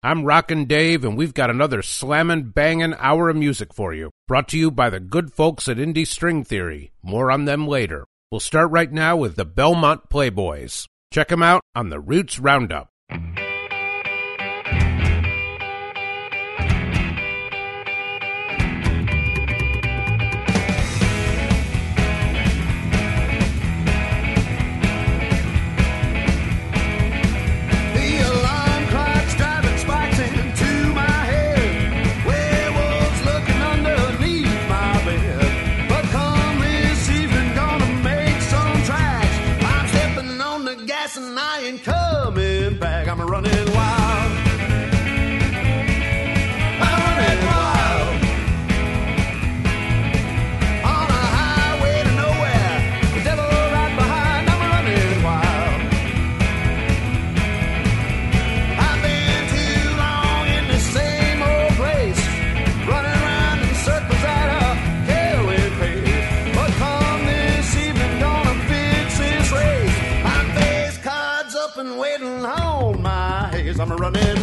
I'm Rockin' Dave, and we've got another slammin' bangin' hour of music for you. Brought to you by the good folks at Indie String Theory. More on them later. We'll start right now with the Belmont Playboys. Check 'em out on the Roots Roundup. from it.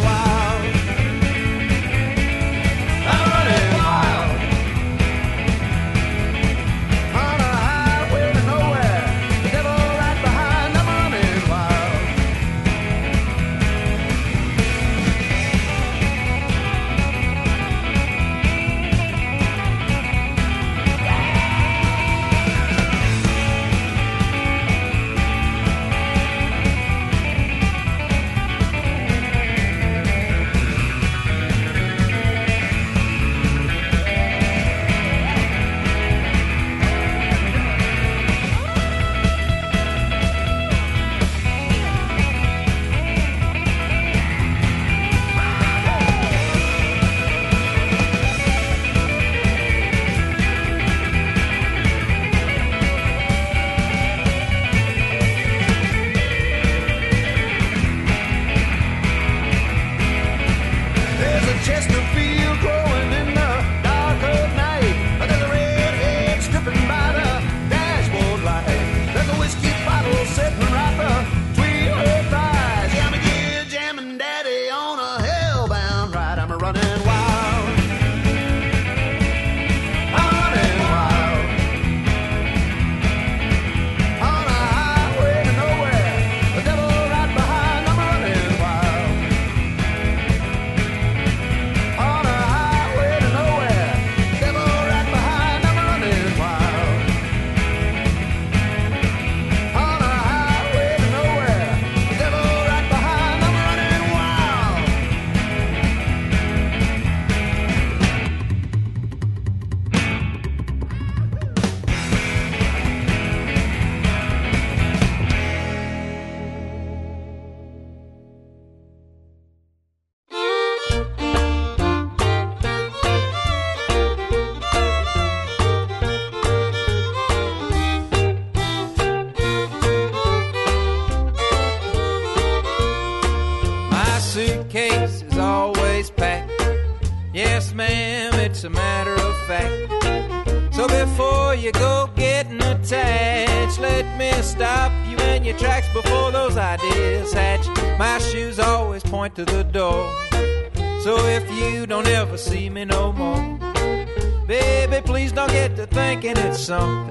song.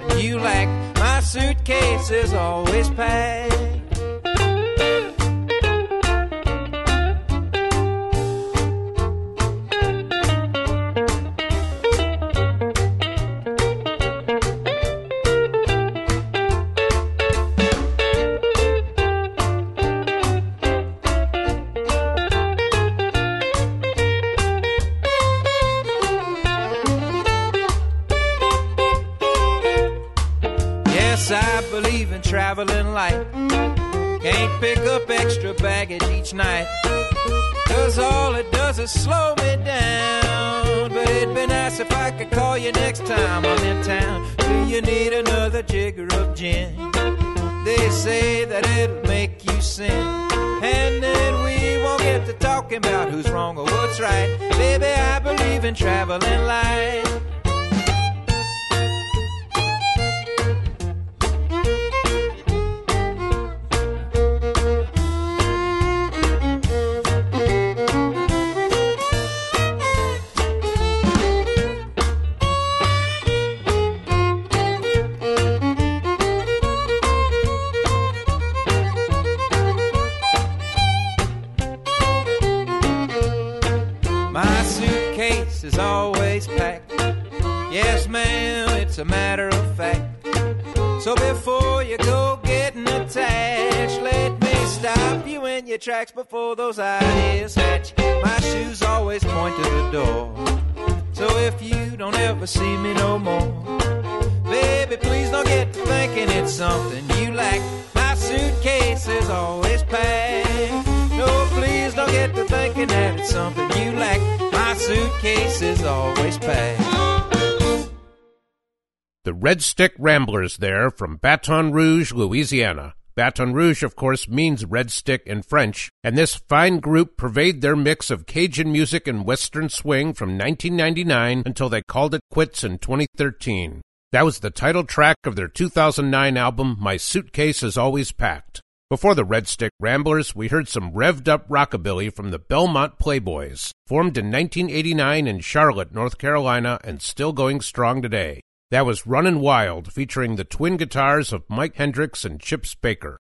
Stick Ramblers there from Baton Rouge, Louisiana. Baton Rouge, of course, means red stick in French, and this fine group purveyed their mix of Cajun music and Western swing from 1999 until they called it quits in 2013. That was the title track of their 2009 album, My Suitcase is Always Packed. Before the Red Stick Ramblers, we heard some revved up rockabilly from the Belmont Playboys, formed in 1989 in Charlotte, North Carolina, and still going strong today. That was Runnin' Wild, featuring the twin guitars of Mike Hendricks and Chips Baker.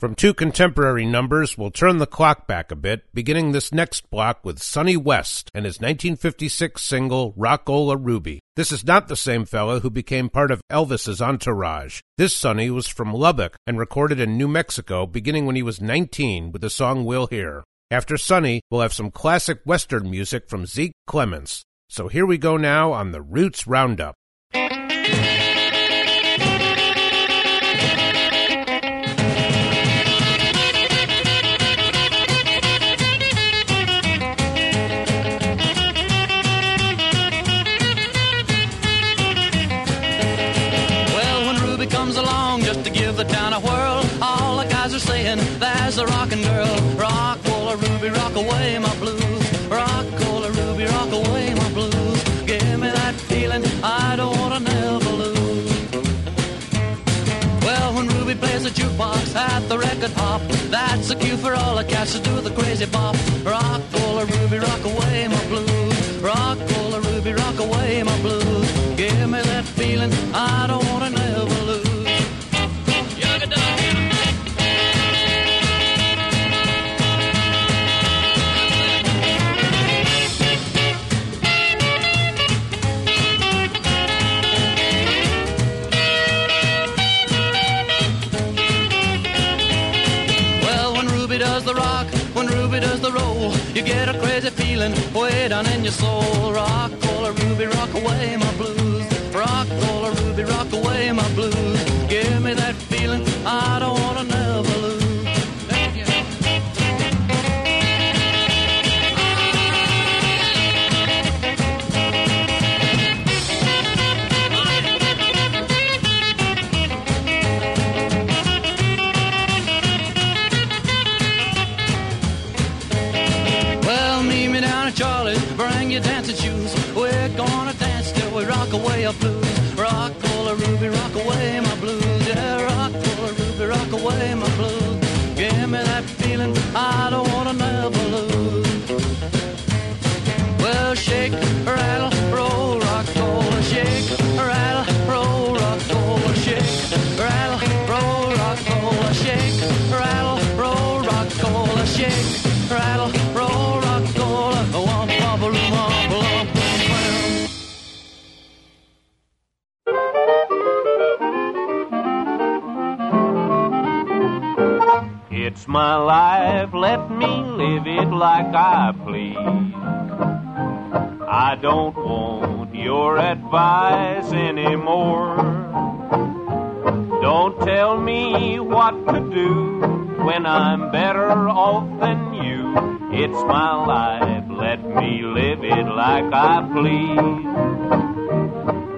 From two contemporary numbers, we'll turn the clock back a bit, beginning this next block with Sonny West and his 1956 single Rockola Ruby. This is not the same fella who became part of Elvis's entourage. This Sonny was from Lubbock and recorded in New Mexico beginning when he was 19 with the song We'll Hear. After Sonny, we'll have some classic Western music from Zeke Clements. So here we go now on the Roots Roundup. Jukebox at the record hop, that's the cue for all the cats to do the crazy bop. Rock, roll a Ruby, rock away my blues. Rock, roll a Ruby, rock away my blues. Give me that feeling I don't get a crazy feeling way down in your soul. Rock, roll Ruby, rock away my blues. Rock, roll Ruby, rock away my blues. Give me that rock away our blue, Rock, roll Ruby, my life, let me live it like I please. I don't want your advice anymore. Don't tell me what to do when I'm better off than you. It's my life, let me live it like I please.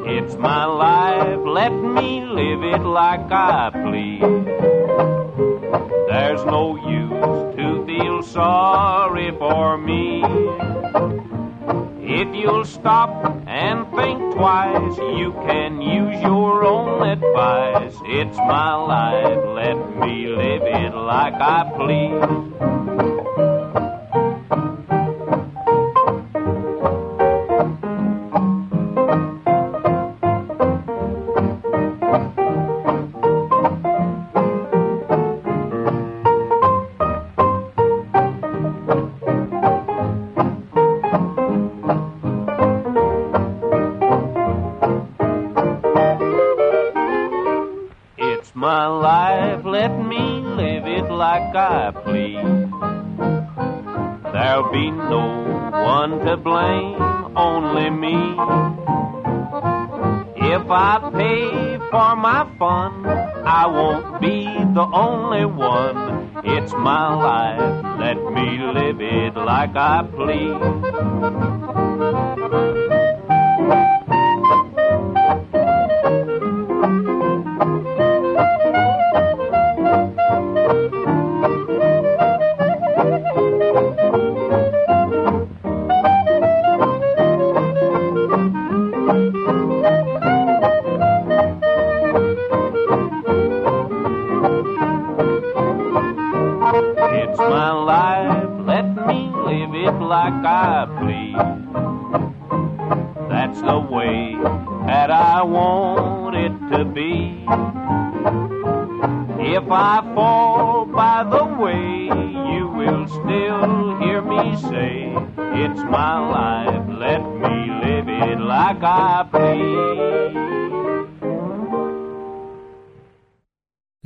It's my life, let me live it like I please. There's no use to feel sorry for me. If you'll stop and think twice, you can use your own advice. It's my life, let me live it like I please. It's my life, let me live it like I please. There'll be no one to blame, only me. If I pay for my fun, I won't be the only one. It's my life, let me live it like I please.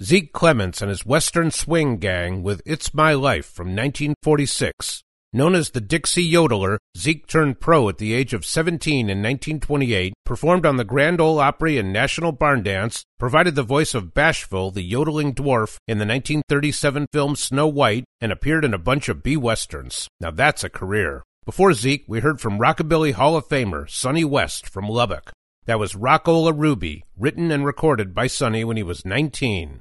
Zeke Clements and his Western Swing Gang with It's My Life from 1946. Known as the Dixie Yodeler, Zeke turned pro at the age of 17 in 1928, performed on the Grand Ole Opry and National Barn Dance, provided the voice of Bashful, the yodeling dwarf, in the 1937 film Snow White, and appeared in a bunch of B westerns. Now that's a career. Before Zeke, we heard from Rockabilly Hall of Famer Sonny West from Lubbock. That was Rockola Ruby, written and recorded by Sonny when he was 19.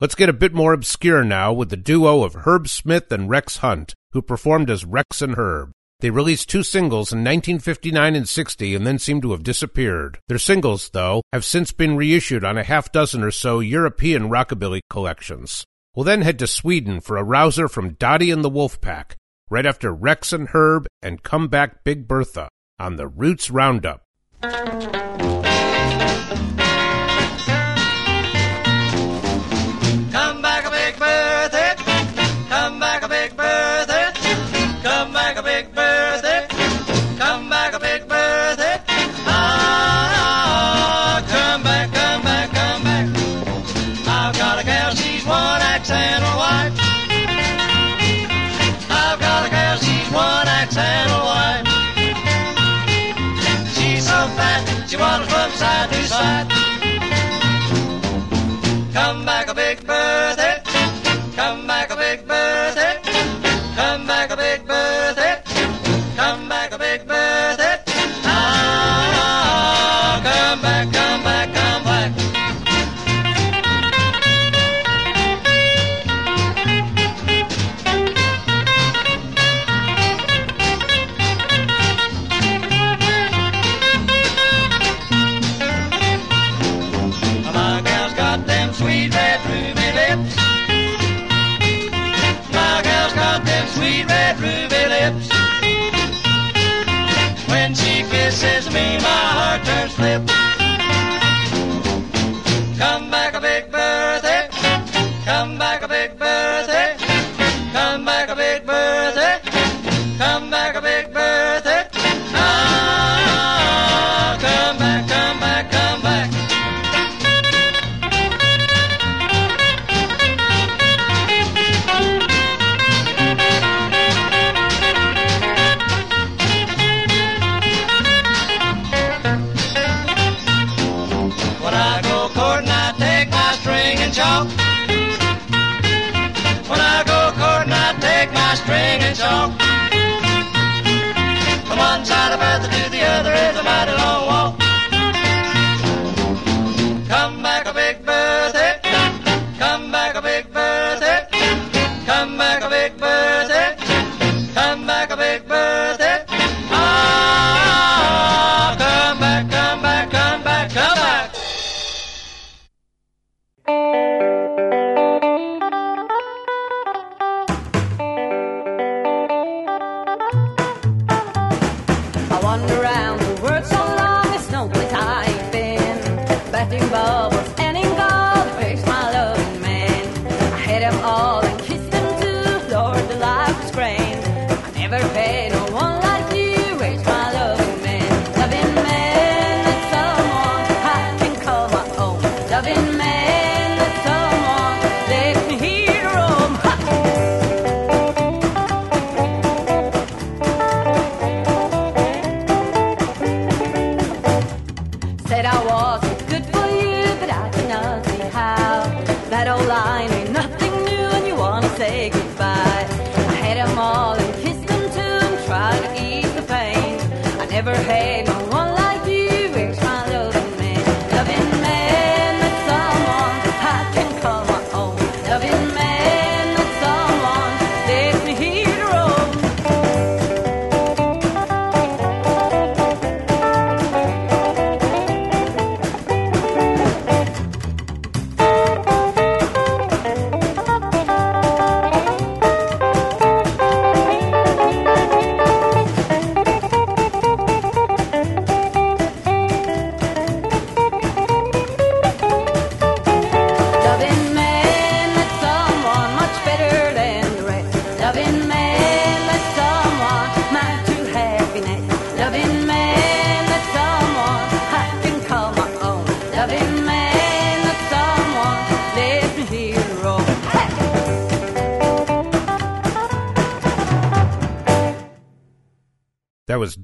Let's get a bit more obscure now with the duo of Herb Smith and Rex Hunt, who performed as Rex and Herb. They released two singles in 1959 and 60 and then seem to have disappeared. Their singles, though, have since been reissued on a half dozen or so European rockabilly collections. We'll then head to Sweden for a rouser from Dottie and the Wolfpack, right after Rex and Herb and Come Back Big Bertha on the Roots Roundup.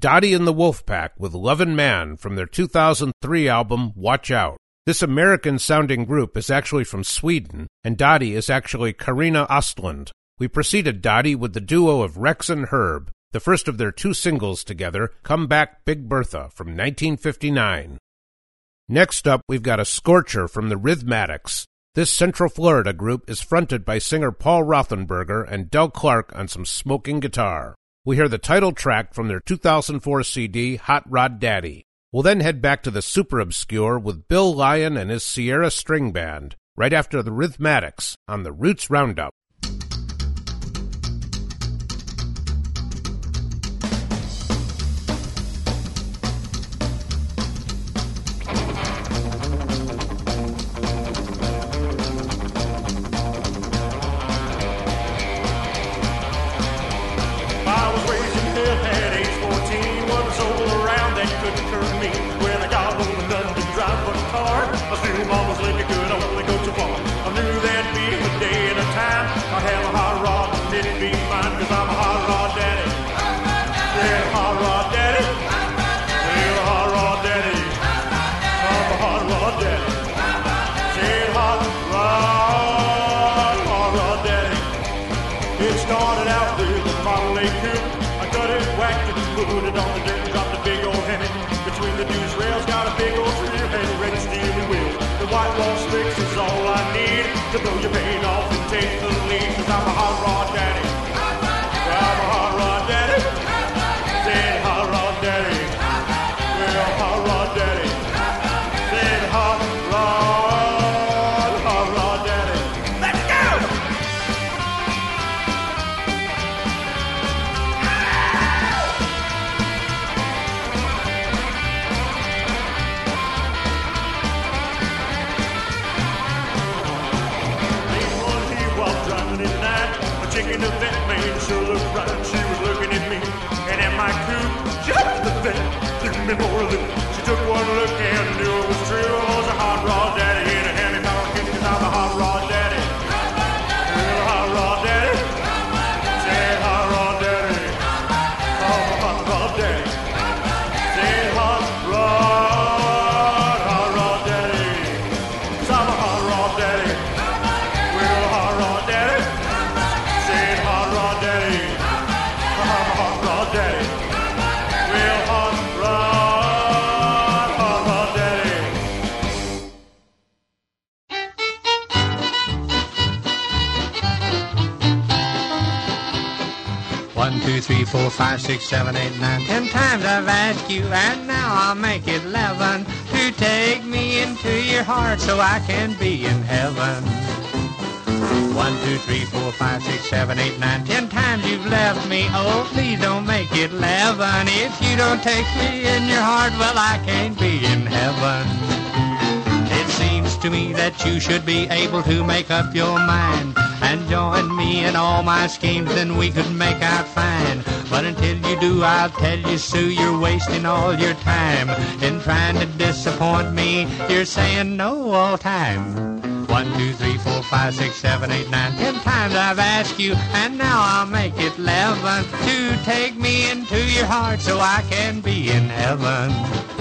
Dottie and the Wolfpack with Lovin' Man from their 2003 album Watch Out. This American sounding group is actually from Sweden, and Dottie is actually Karina Ostlund. We preceded Dottie with the duo of Rex and Herb, the first of their two singles together, Come Back Big Bertha from 1959. Next up, we've got a scorcher from the Rhythmatics. This Central Florida group is fronted by singer Paul Rothenberger and Del Clark on some smoking guitar we hear the title track from their 2004 CD, Hot Rod Daddy. We'll then head back to the super obscure with Bill Lyon and his Sierra String Band, right after the Rhythmatics on the Roots Roundup. Throw your you off and take the lead, cause I'm a hard rod daddy. Three, four, five, six, seven, eight, nine, ten times I've asked you, and now I'll make it eleven to take me into your heart so I can be in heaven. One, two, three, four, five, six, seven, eight, nine, ten times you've left me. Oh, please don't make it eleven. If you don't take me in your heart, well, I can't be in heaven. To me that you should be able to make up your mind and join me in all my schemes, then we could make out fine. But until you do, I'll tell you, Sue, you're wasting all your time in trying to disappoint me. You're saying no all time. One, two, three, four, five, six, seven, eight, nine, ten times I've asked you, and now I'll make it eleven to take me into your heart so I can be in heaven.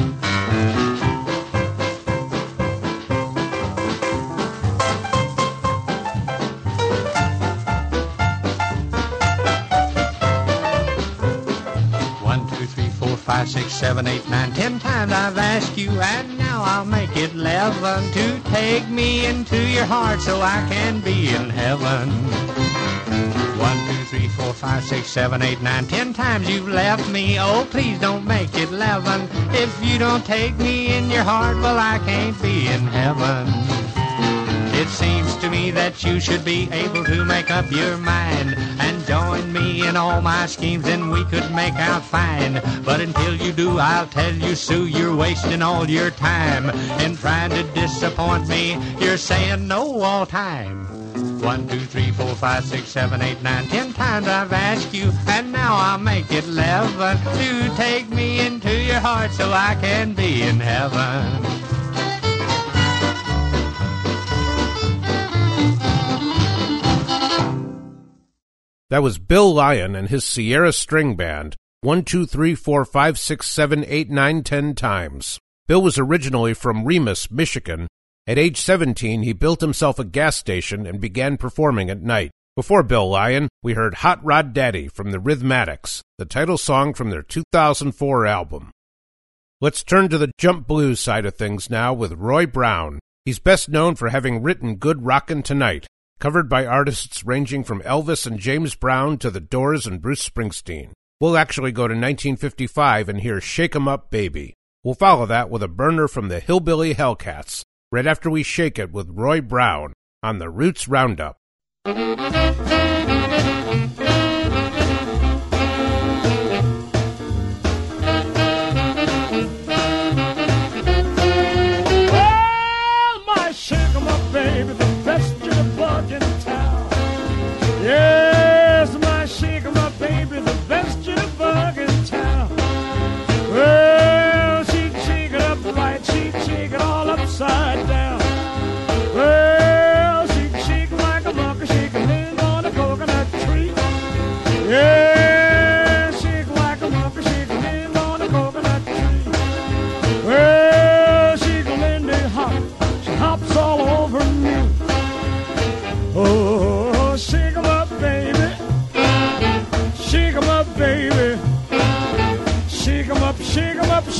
Five, six, seven, eight, nine, ten times I've asked you, and now I'll make it eleven to take me into your heart so I can be in heaven. One, two, three, four, five, six, seven, eight, nine, ten times you've left me. Oh, please don't make it eleven. If you don't take me in your heart, well, I can't be in heaven. It seems to me that you should be able to make up your mind and join me in all my schemes, and we could make out fine. But until you do, I'll tell you, Sue, you're wasting all your time in trying to disappoint me. You're saying no all time. One, two, three, four, five, six, seven, eight, nine, ten times I've asked you, and now I'll make it eleven to take me into your heart so I can be in heaven. That was Bill Lyon and his Sierra String Band, one, two, three, four, five, six, seven, eight, nine, ten times. Bill was originally from Remus, Michigan. At age 17, he built himself a gas station and began performing at night. Before Bill Lyon, we heard Hot Rod Daddy from the Rhythmatics, the title song from their 2004 album. Let's turn to the jump blues side of things now with Roy Brown. He's best known for having written Good Rockin' Tonight, covered by artists ranging from Elvis and James Brown to The Doors and Bruce Springsteen. We'll actually go to 1955 and hear Shake 'em Up Baby. We'll follow that with a burner from the Hillbilly Hellcats, right after we shake it with Roy Brown on the Roots Roundup.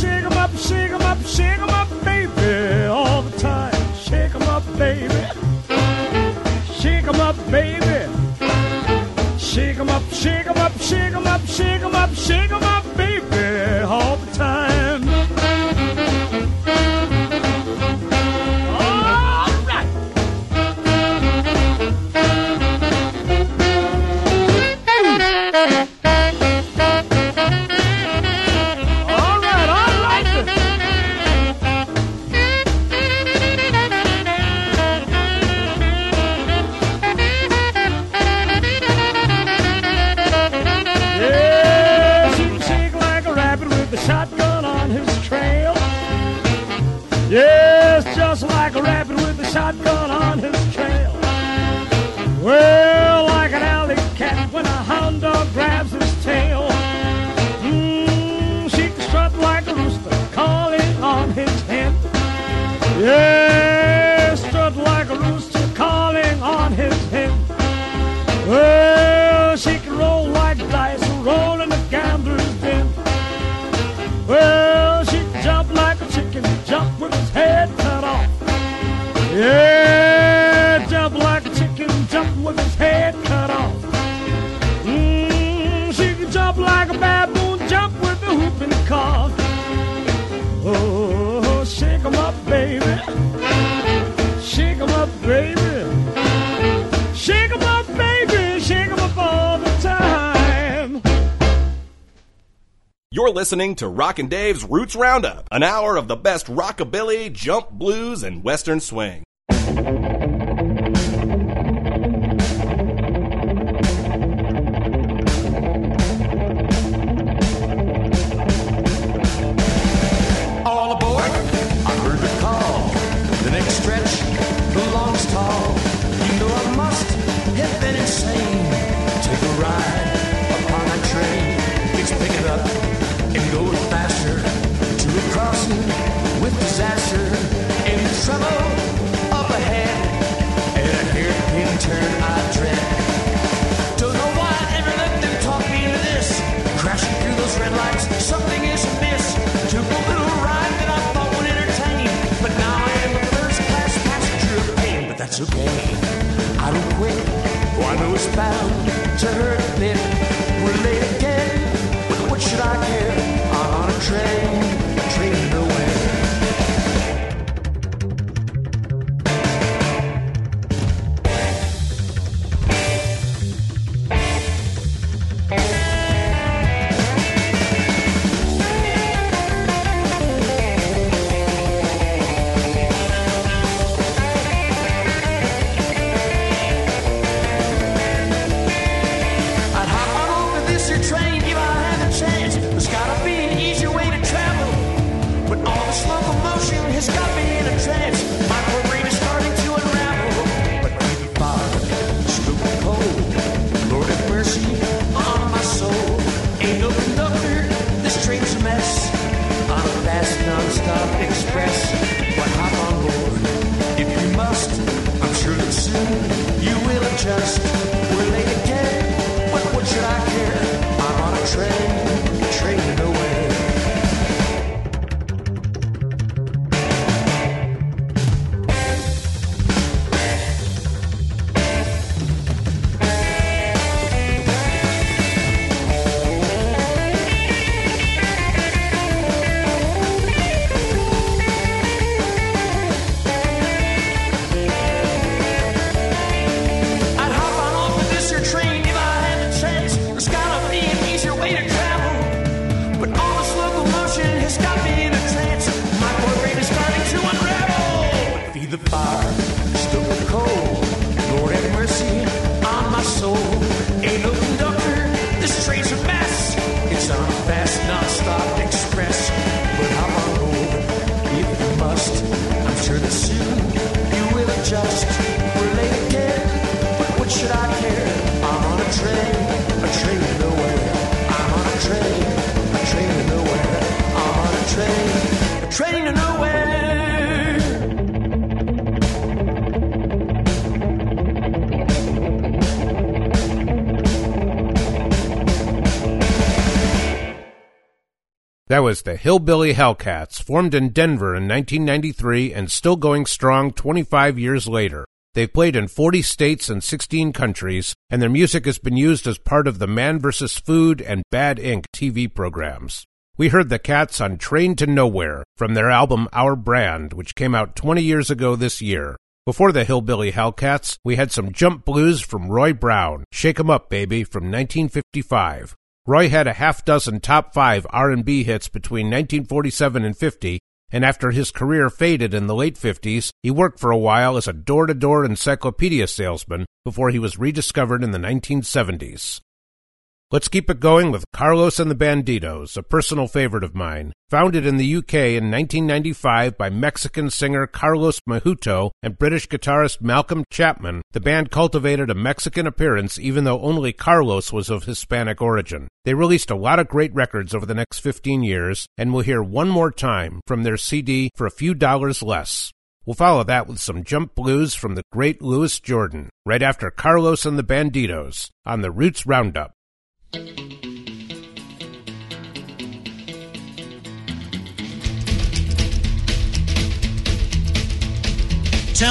Shake 'em up, shake 'em up, shake 'em up, You're listening to Rockin' Dave's Roots Roundup, an hour of the best rockabilly, jump blues, and western swing. It's bound to hurt bit. We're late again, what should I care? I'm on a train The Hillbilly Hellcats, formed in Denver in 1993 and still going strong 25 years later. They've played in 40 states and 16 countries, and their music has been used as part of the Man vs. Food and Bad Ink TV programs. We heard the Cats on Train to Nowhere from their album Our Brand, which came out 20 years ago this year. Before the Hillbilly Hellcats, we had some jump blues from Roy Brown, Shake 'em Up Baby from 1955. Roy had a half dozen top 5 R&B hits between 1947 and 50, and after his career faded in the late 50s, he worked for a while as a door-to-door encyclopedia salesman before he was rediscovered in the 1970s. Let's keep it going with Carlos and the Banditos, a personal favorite of mine. Founded in the UK in 1995 by Mexican singer Carlos Mejuto and British guitarist Malcolm Chapman, the band cultivated a Mexican appearance even though only Carlos was of Hispanic origin. They released a lot of great records over the next 15 years, and we'll hear one more time from their CD for a few dollars less. We'll follow that with some jump blues from the great Louis Jordan, right after Carlos and the Banditos on the Roots Roundup. Tell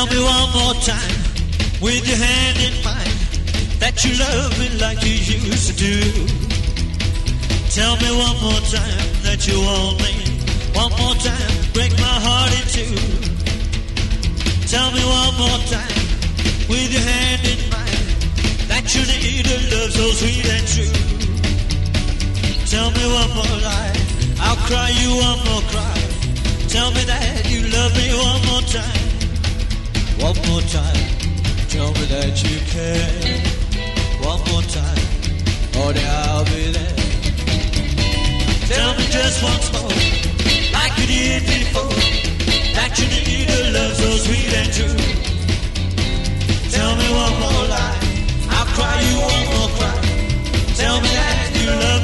me one more time, with your hand in mine, that you love me like you used to do. Tell me one more time that you want me. One more time, break my heart in two. Tell me one more time, with your hand in mine, that you need a love so sweet and true. Tell me one more lie. I'll cry you one more cry. Tell me that you love me one more time. One more time. Tell me that you care. One more time. Then I'll be there. Tell me just once more, like you did before, that you need a love so sweet and true. Tell me one more lie. Cry you more cry. Tell me that you love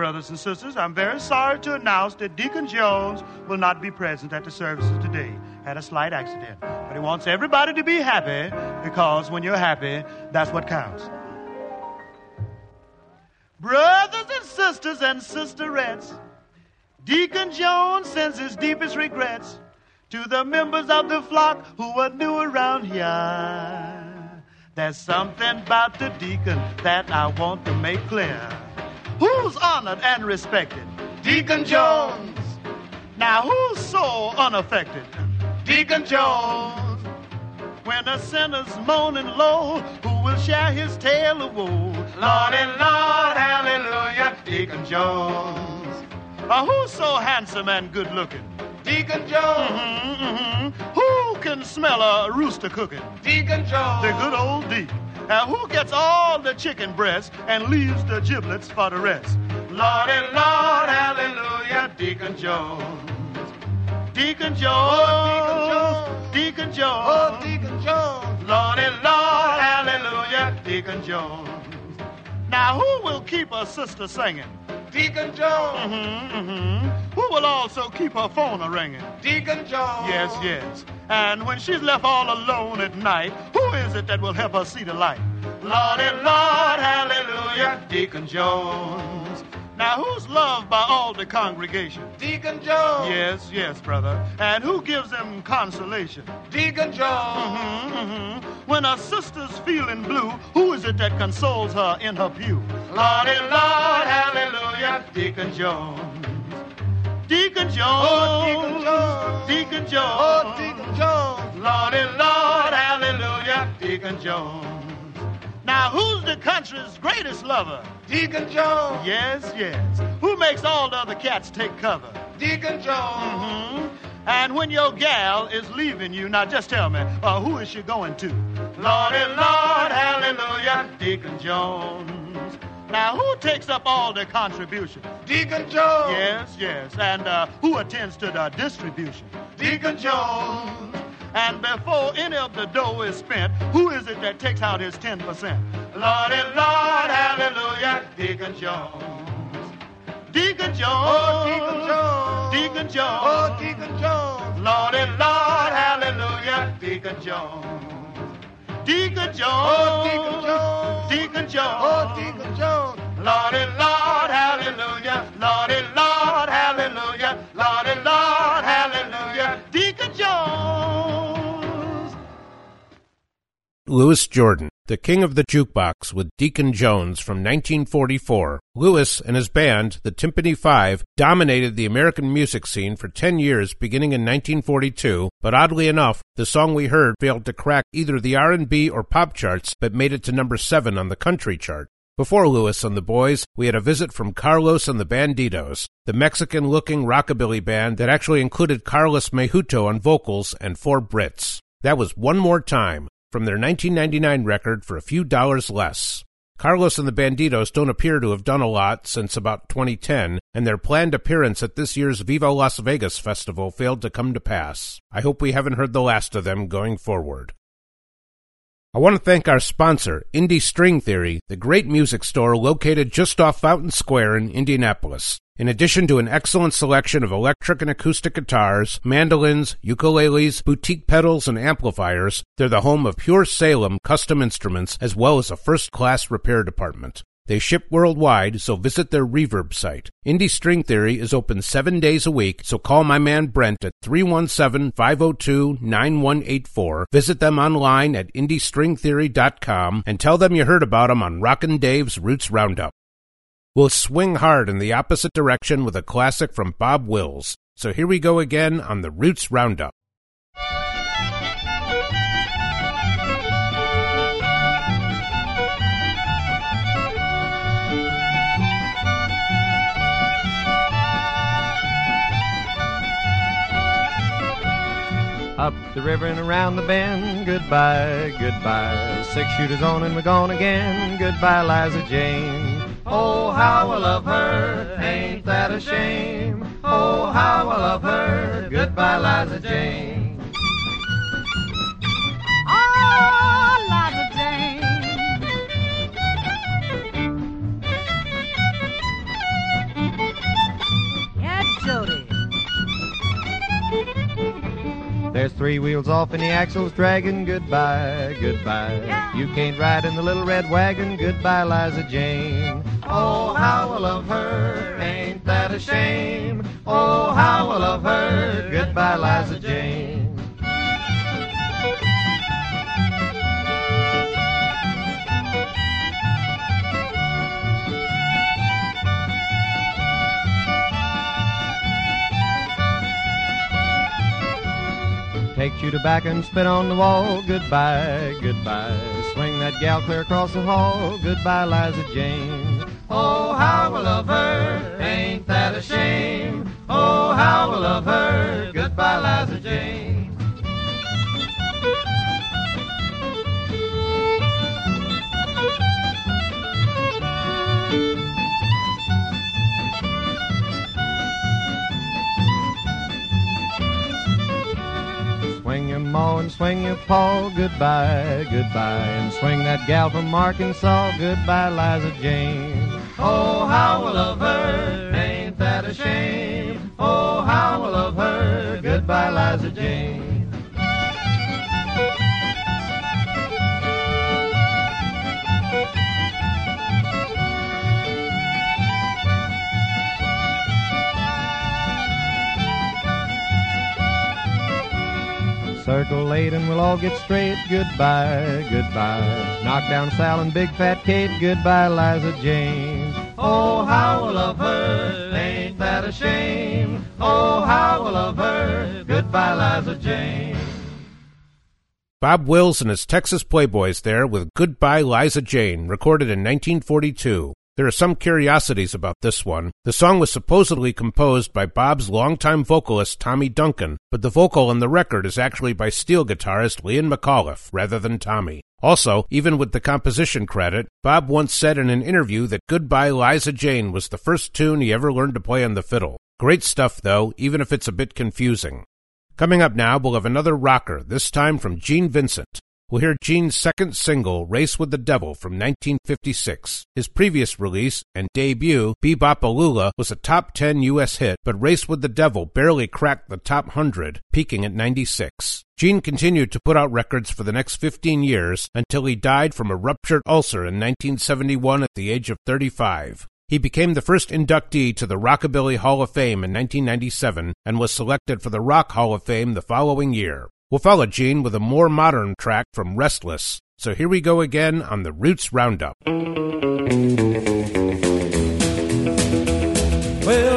brothers and sisters. I'm very sorry to announce that Deacon Jones will not be present at the services today. Had a slight accident. But he wants everybody to be happy because when you're happy, that's what counts. Brothers and sisters and sisterettes, Deacon Jones sends his deepest regrets to the members of the flock who are new around here. There's something about the deacon that I want to make clear. Who's honored and respected? Deacon Jones. Now, who's so unaffected? Deacon Jones. When a sinner's moaning low, who will share his tale of woe? Lord and Lord, hallelujah, Deacon Jones. Uh, who's so handsome and good looking? Deacon Jones. Who can smell a rooster cooking? Deacon Jones. The good old Deacon. Now, who gets all the chicken breasts and leaves the giblets for the rest? Lordy, Lord, hallelujah, Deacon Jones. Deacon Jones. Deacon Jones. Oh, Deacon Jones. Lord Lord, hallelujah, Deacon Jones. Now, who will keep her sister singing? Deacon Jones. Mm-hmm, mm-hmm. Who will also keep her phone a ringing? Deacon Jones. Yes, yes. And when she's left all alone at night, who is it that will help her see the light? Lord and Lord, hallelujah, Deacon Jones. Now, who's loved by all the congregation? Deacon Jones. Yes, yes, brother. And who gives them consolation? Deacon Jones. hmm When a sister's feeling blue, who is it that consoles her in her pew? Lordy, eh, Lord, hallelujah, Deacon Jones. Deacon Jones. Oh, Deacon Jones. Deacon Jones. Oh, Deacon Jones. Lord and Lord, hallelujah, Deacon Jones. Now, who's the country's greatest lover? Deacon Jones. Yes, yes. Who makes all the other cats take cover? Deacon Jones. Mm-hmm. And when your gal is leaving you, now just tell me, uh, who is she going to? Lord and Lord, hallelujah, Deacon Jones. Now, who takes up all the contribution? Deacon Jones. Yes, yes. And uh, who attends to the distribution? Deacon Jones. And before any of the dough is spent, who is it that takes out his 10%? Lordy, Lord, hallelujah, Deacon Jones. Deacon Jones. Oh, Deacon Jones. Deacon Jones. Oh, Deacon Jones. Lordy, Lord, hallelujah, Deacon Jones. Deacon Jones. Oh, Deacon Jones. Deacon Jones. Oh, Deacon Jones. Lordy, Lord, hallelujah. Lordy, Lord, Louis Jordan, the king of the jukebox with Deacon Jones from 1944. Louis and his band, the Tympany Five, dominated the American music scene for 10 years beginning in 1942, but oddly enough, the song we heard failed to crack either the R&B or pop charts but made it to number 7 on the country chart. Before Louis and the boys, we had a visit from Carlos and the Bandidos, the Mexican looking rockabilly band that actually included Carlos Mejuto on vocals and four Brits. That was One More Time from their 1999 record for a few dollars less. Carlos and the Bandidos don't appear to have done a lot since about 2010, and their planned appearance at this year's Viva Las Vegas festival failed to come to pass. I hope we haven't heard the last of them going forward. I want to thank our sponsor, Indie String Theory, the great music store located just off Fountain Square in Indianapolis. In addition to an excellent selection of electric and acoustic guitars, mandolins, ukuleles, boutique pedals, and amplifiers, they're the home of Pure Salem custom instruments as well as a first class repair department. They ship worldwide, so visit their reverb site. Indie String Theory is open seven days a week, so call my man Brent at 317-502-9184. Visit them online at indiestringtheory.com and tell them you heard about them on Rockin' Dave's Roots Roundup. We'll swing hard in the opposite direction with a classic from Bob Wills. So here we go again on the Roots Roundup. Up the river and around the bend, goodbye, goodbye. Six shooters on and we're gone again, goodbye, Liza Jane. Oh, how I love her, ain't that a shame? Oh, how I love her, goodbye, Liza Jane. There's three wheels off and the axle's dragging, goodbye, goodbye. You can't ride in the little red wagon, goodbye, Liza Jane. Oh, how I love her, ain't that a shame? Oh, how I love her, goodbye, Liza Jane. Takes you to back and spit on the wall. Goodbye, goodbye. Swing that gal clear across the hall. Goodbye, Liza Jane. Oh, how I love her. Ain't that a shame? Oh, how I love her. Goodbye, Liza Jane. And swing your paw, goodbye, goodbye. And swing that gal from Arkansas, goodbye, Liza Jane. Oh, how I love her, ain't that a shame? Oh, how I love her, goodbye, Liza Jane. Circle eight and we'll all get straight. Goodbye, goodbye. Knock down Sal and Big Fat Kate. Goodbye, Liza Jane. Oh, how I love her. Ain't that a shame? Oh, how I love her. Goodbye, Liza Jane. Bob Wills and his Texas Playboys there with Goodbye Liza Jane, recorded in 1942. There are some curiosities about this one. The song was supposedly composed by Bob's longtime vocalist Tommy Duncan, but the vocal on the record is actually by steel guitarist Leon McAuliffe rather than Tommy. Also, even with the composition credit, Bob once said in an interview that Goodbye Liza Jane was the first tune he ever learned to play on the fiddle. Great stuff though, even if it's a bit confusing. Coming up now, we'll have another rocker, this time from Gene Vincent. We'll hear Gene's second single, Race with the Devil, from 1956. His previous release and debut, Be-Bop-A-Lula, was a top 10 U.S. hit, but Race with the Devil barely cracked the top 100, peaking at 96. Gene continued to put out records for the next 15 years until he died from a ruptured ulcer in 1971 at the age of 35. He became the first inductee to the Rockabilly Hall of Fame in 1997 and was selected for the Rock Hall of Fame the following year. We'll follow Gene with a more modern track from Restless. So here we go again on the Roots Roundup. Well,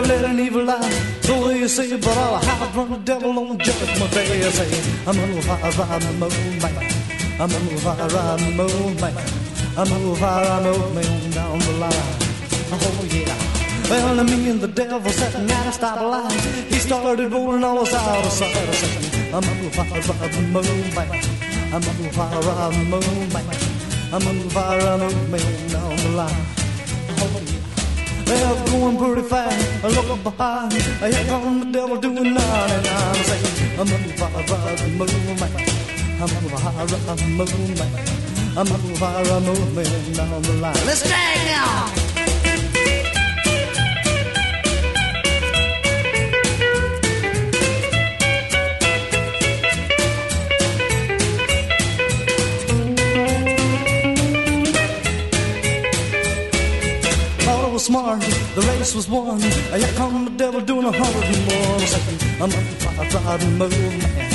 let an evil so you say, but I'll hide from the devil on judgment day. I say, I'm a fire riding moon man. I'm a fire riding moon man. I'm a fire riding man down the line. Oh, yeah. Well, me and the devil sitting at a stoplight. He started rolling all us out of sight. I said, I'm a fire riding moon man. I'm a fire riding moon man. I'm a fire riding man down the line. Oh, yeah. Well, going pretty fast. I look behind. Here come the devil doing 99. I say, I'm a fire riding moon man. I'm a fire riding moon man. I'm a fire riding man down the line. Let's drag now. Race was won. Here come the devil doing a hundred and more. I say, I'm a fire riding move man.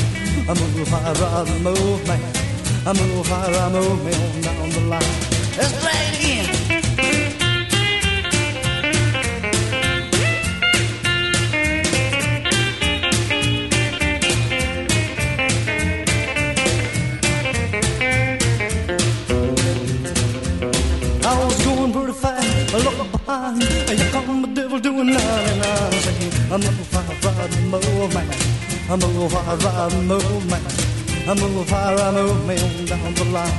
I'm a fire riding move man. I'm a fire riding move man down the line. Let's play it again. I'm a fire riding move man. I'm a fire riding move man down the line.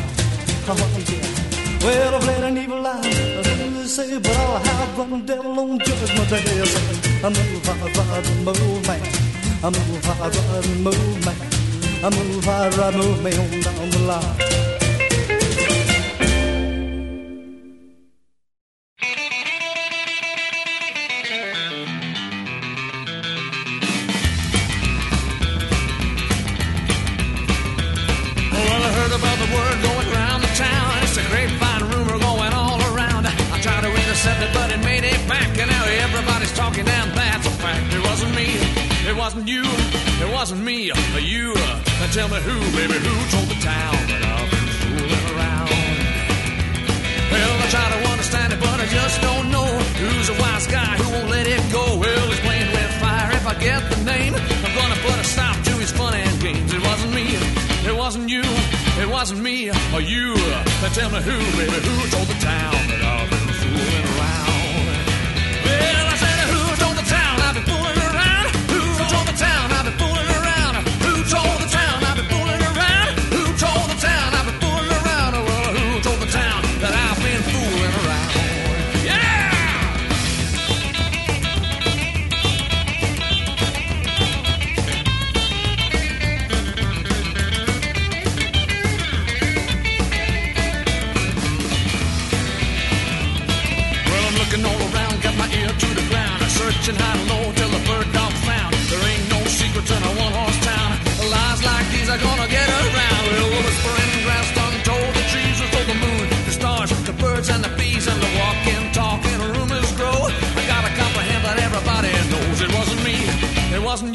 Oh, yeah. Well, I've led an evil life. I say, but I'll have the devil on judgment day. I'm a fire riding move man. I'm a fire riding move man. I'm a fire riding move man down the line. Who told the town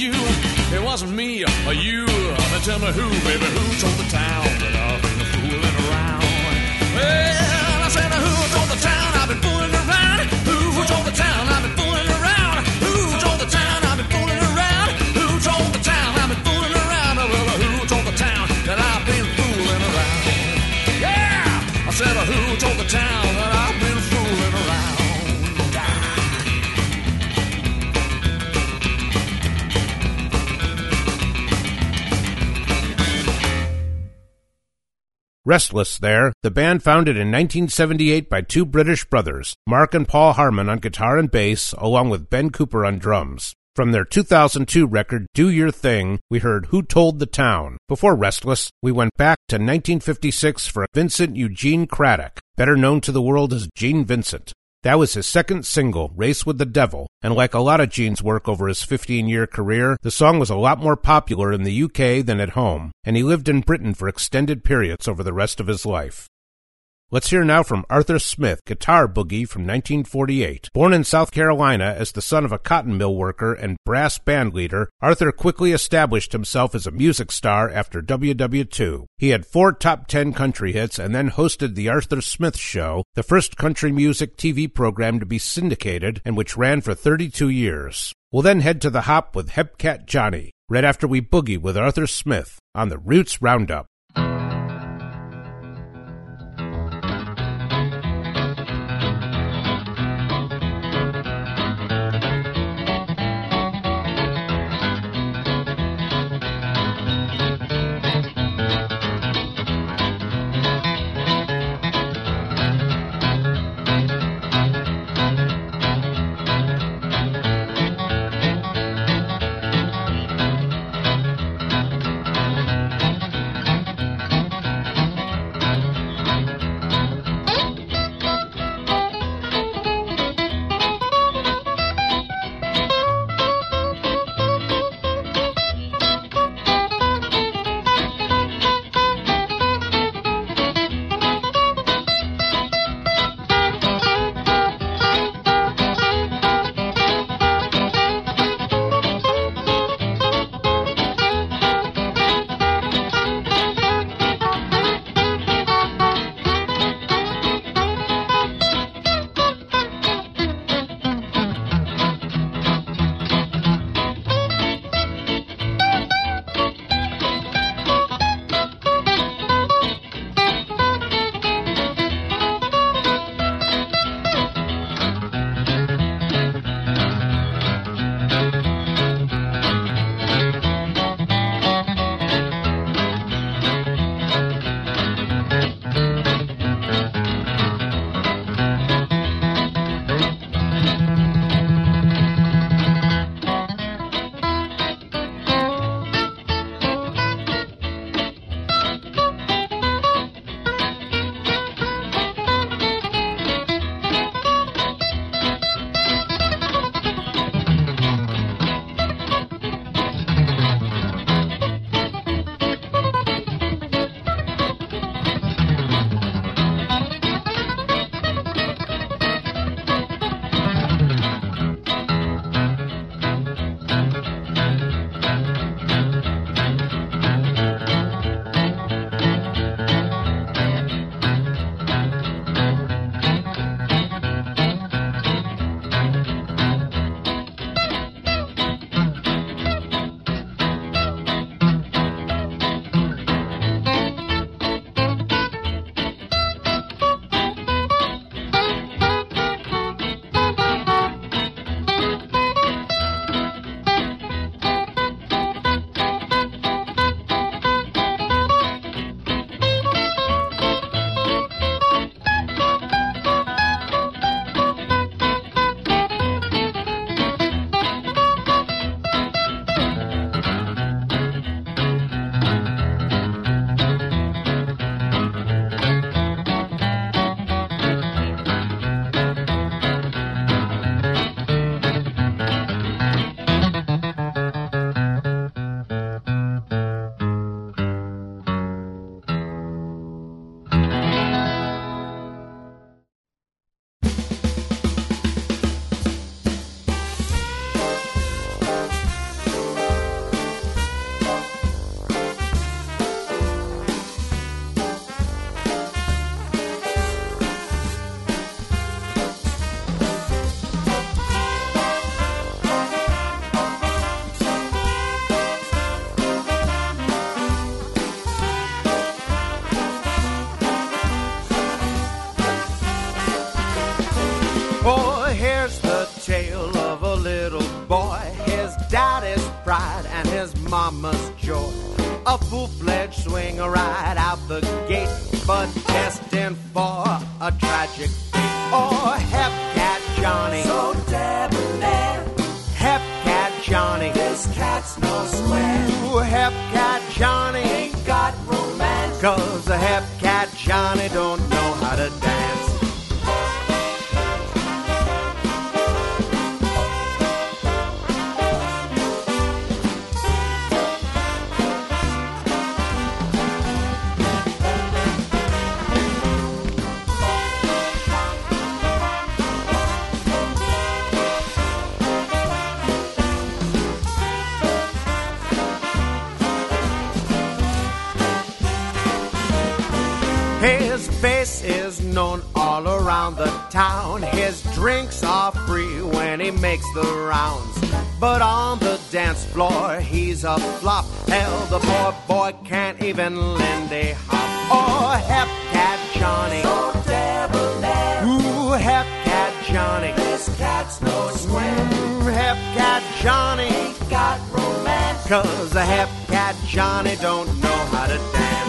you, it wasn't me or you. Now tell me who, baby, who told the Restless there, the band founded in 1978 by two British brothers, Mark and Paul Harmon on guitar and bass, along with Ben Cooper on drums. From their 2002 record, Do Your Thing, we heard Who Told the Town. Before Restless, we went back to 1956 for Vincent Eugene Craddock, better known to the world as Gene Vincent. That was his second single, Race with the Devil, and like a lot of Gene's work over his 15 year career, the song was a lot more popular in the UK than at home, and he lived in Britain for extended periods over the rest of his life. Let's hear now from Arthur Smith, guitar boogie from 1948. Born in South Carolina as the son of a cotton mill worker and brass band leader, Arthur quickly established himself as a music star after WW2. He had four top 10 country hits and then hosted The Arthur Smith Show, the first country music TV program to be syndicated and which ran for 32 years. We'll then head to the hop with Hepcat Johnny, right after we boogie with Arthur Smith on the Roots Roundup. He makes the rounds. But on the dance floor, he's a flop. Hell, the poor boy can't even lend a hop. Oh, Hep Cat Johnny. So. Ooh, Hep Cat Johnny. This cat's no square. Mm, Hep Cat Johnny. Ain't got romance. Cause the Hep Cat Johnny don't know how to dance.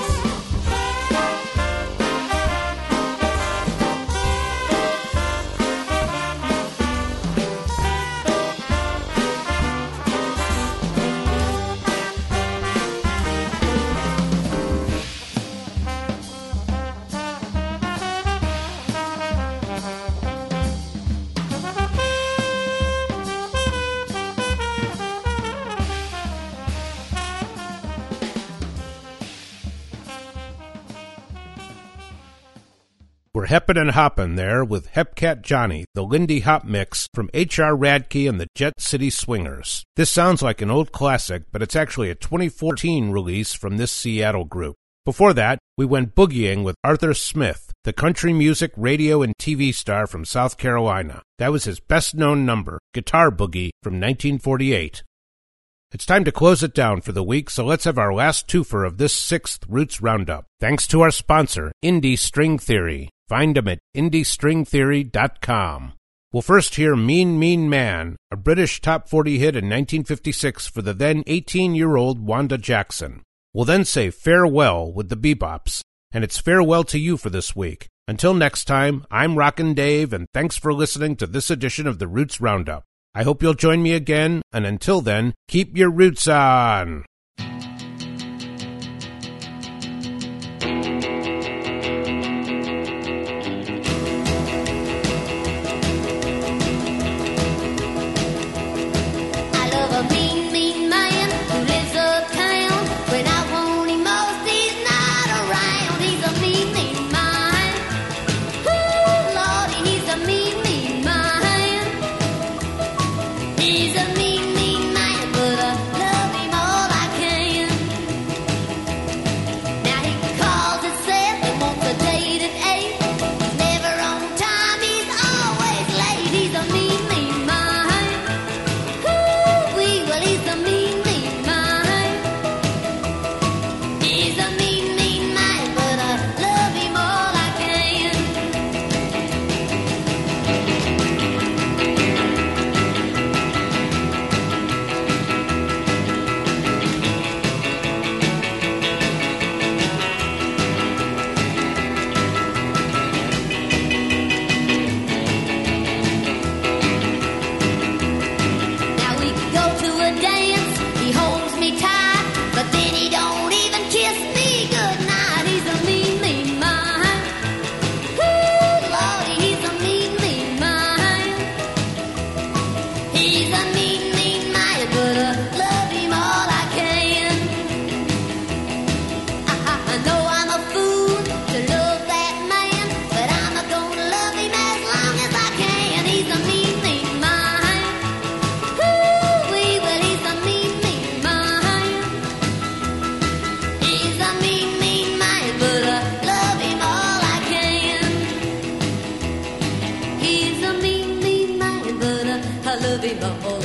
We're heppin' and hoppin' there with Hepcat Johnny, the Lindy Hop mix from H.R. Radke and the Jet City Swingers. This sounds like an old classic, but it's actually a 2014 release from this Seattle group. Before that, we went boogieing with Arthur Smith, the country music, radio, and TV star from South Carolina. That was his best known number, Guitar Boogie, from 1948. It's time to close it down for the week, so let's have our last twofer of this sixth Roots Roundup. Thanks to our sponsor, Indie String Theory. Find them at indiestringtheory.com. We'll first hear Mean Mean Man, a British top 40 hit in 1956 for the then 18 year old Wanda Jackson. We'll then say farewell with the Bebops, and it's farewell to you for this week. Until next time, I'm Rockin' Dave, and thanks for listening to this edition of the Roots Roundup. I hope you'll join me again, and until then, keep your roots on. love the whole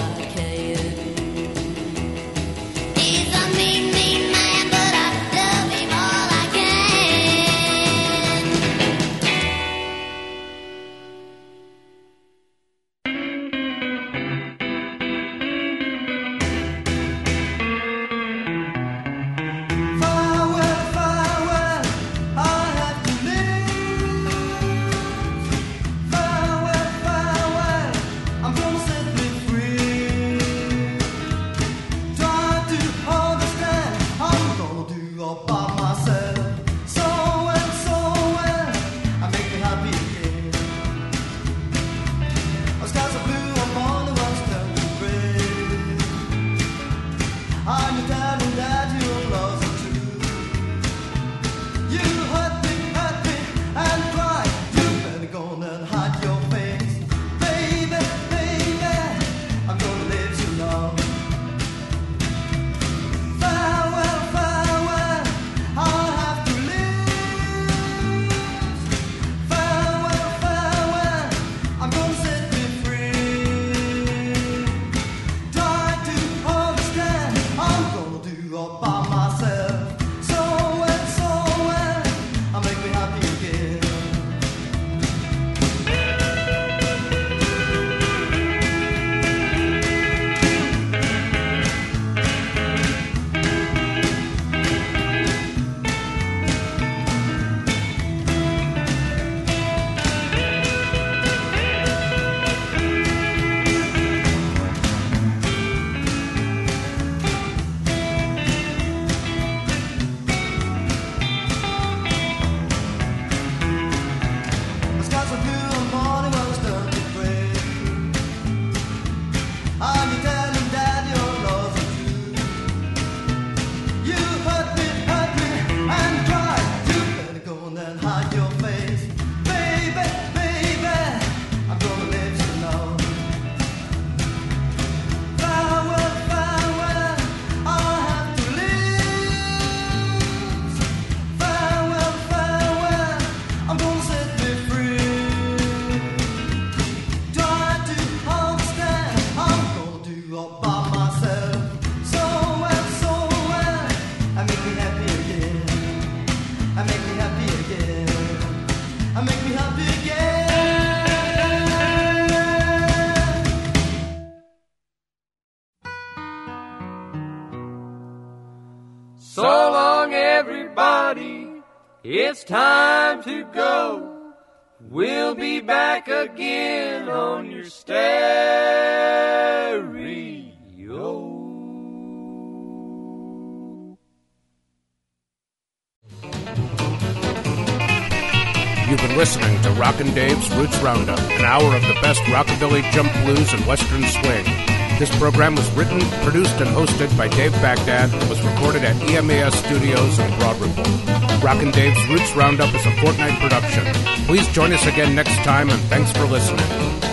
time to go. We'll be back again on your stereo. You've been listening to Rockin' Dave's Roots Roundup, an hour of the best rockabilly, jump blues, and western swing. This program was written, produced, and hosted by Dave Baghdad and was recorded at EMAS Studios in Broad Ripple. Rockin' Dave's Roots Roundup is a fortnight production. Please join us again next time, and thanks for listening.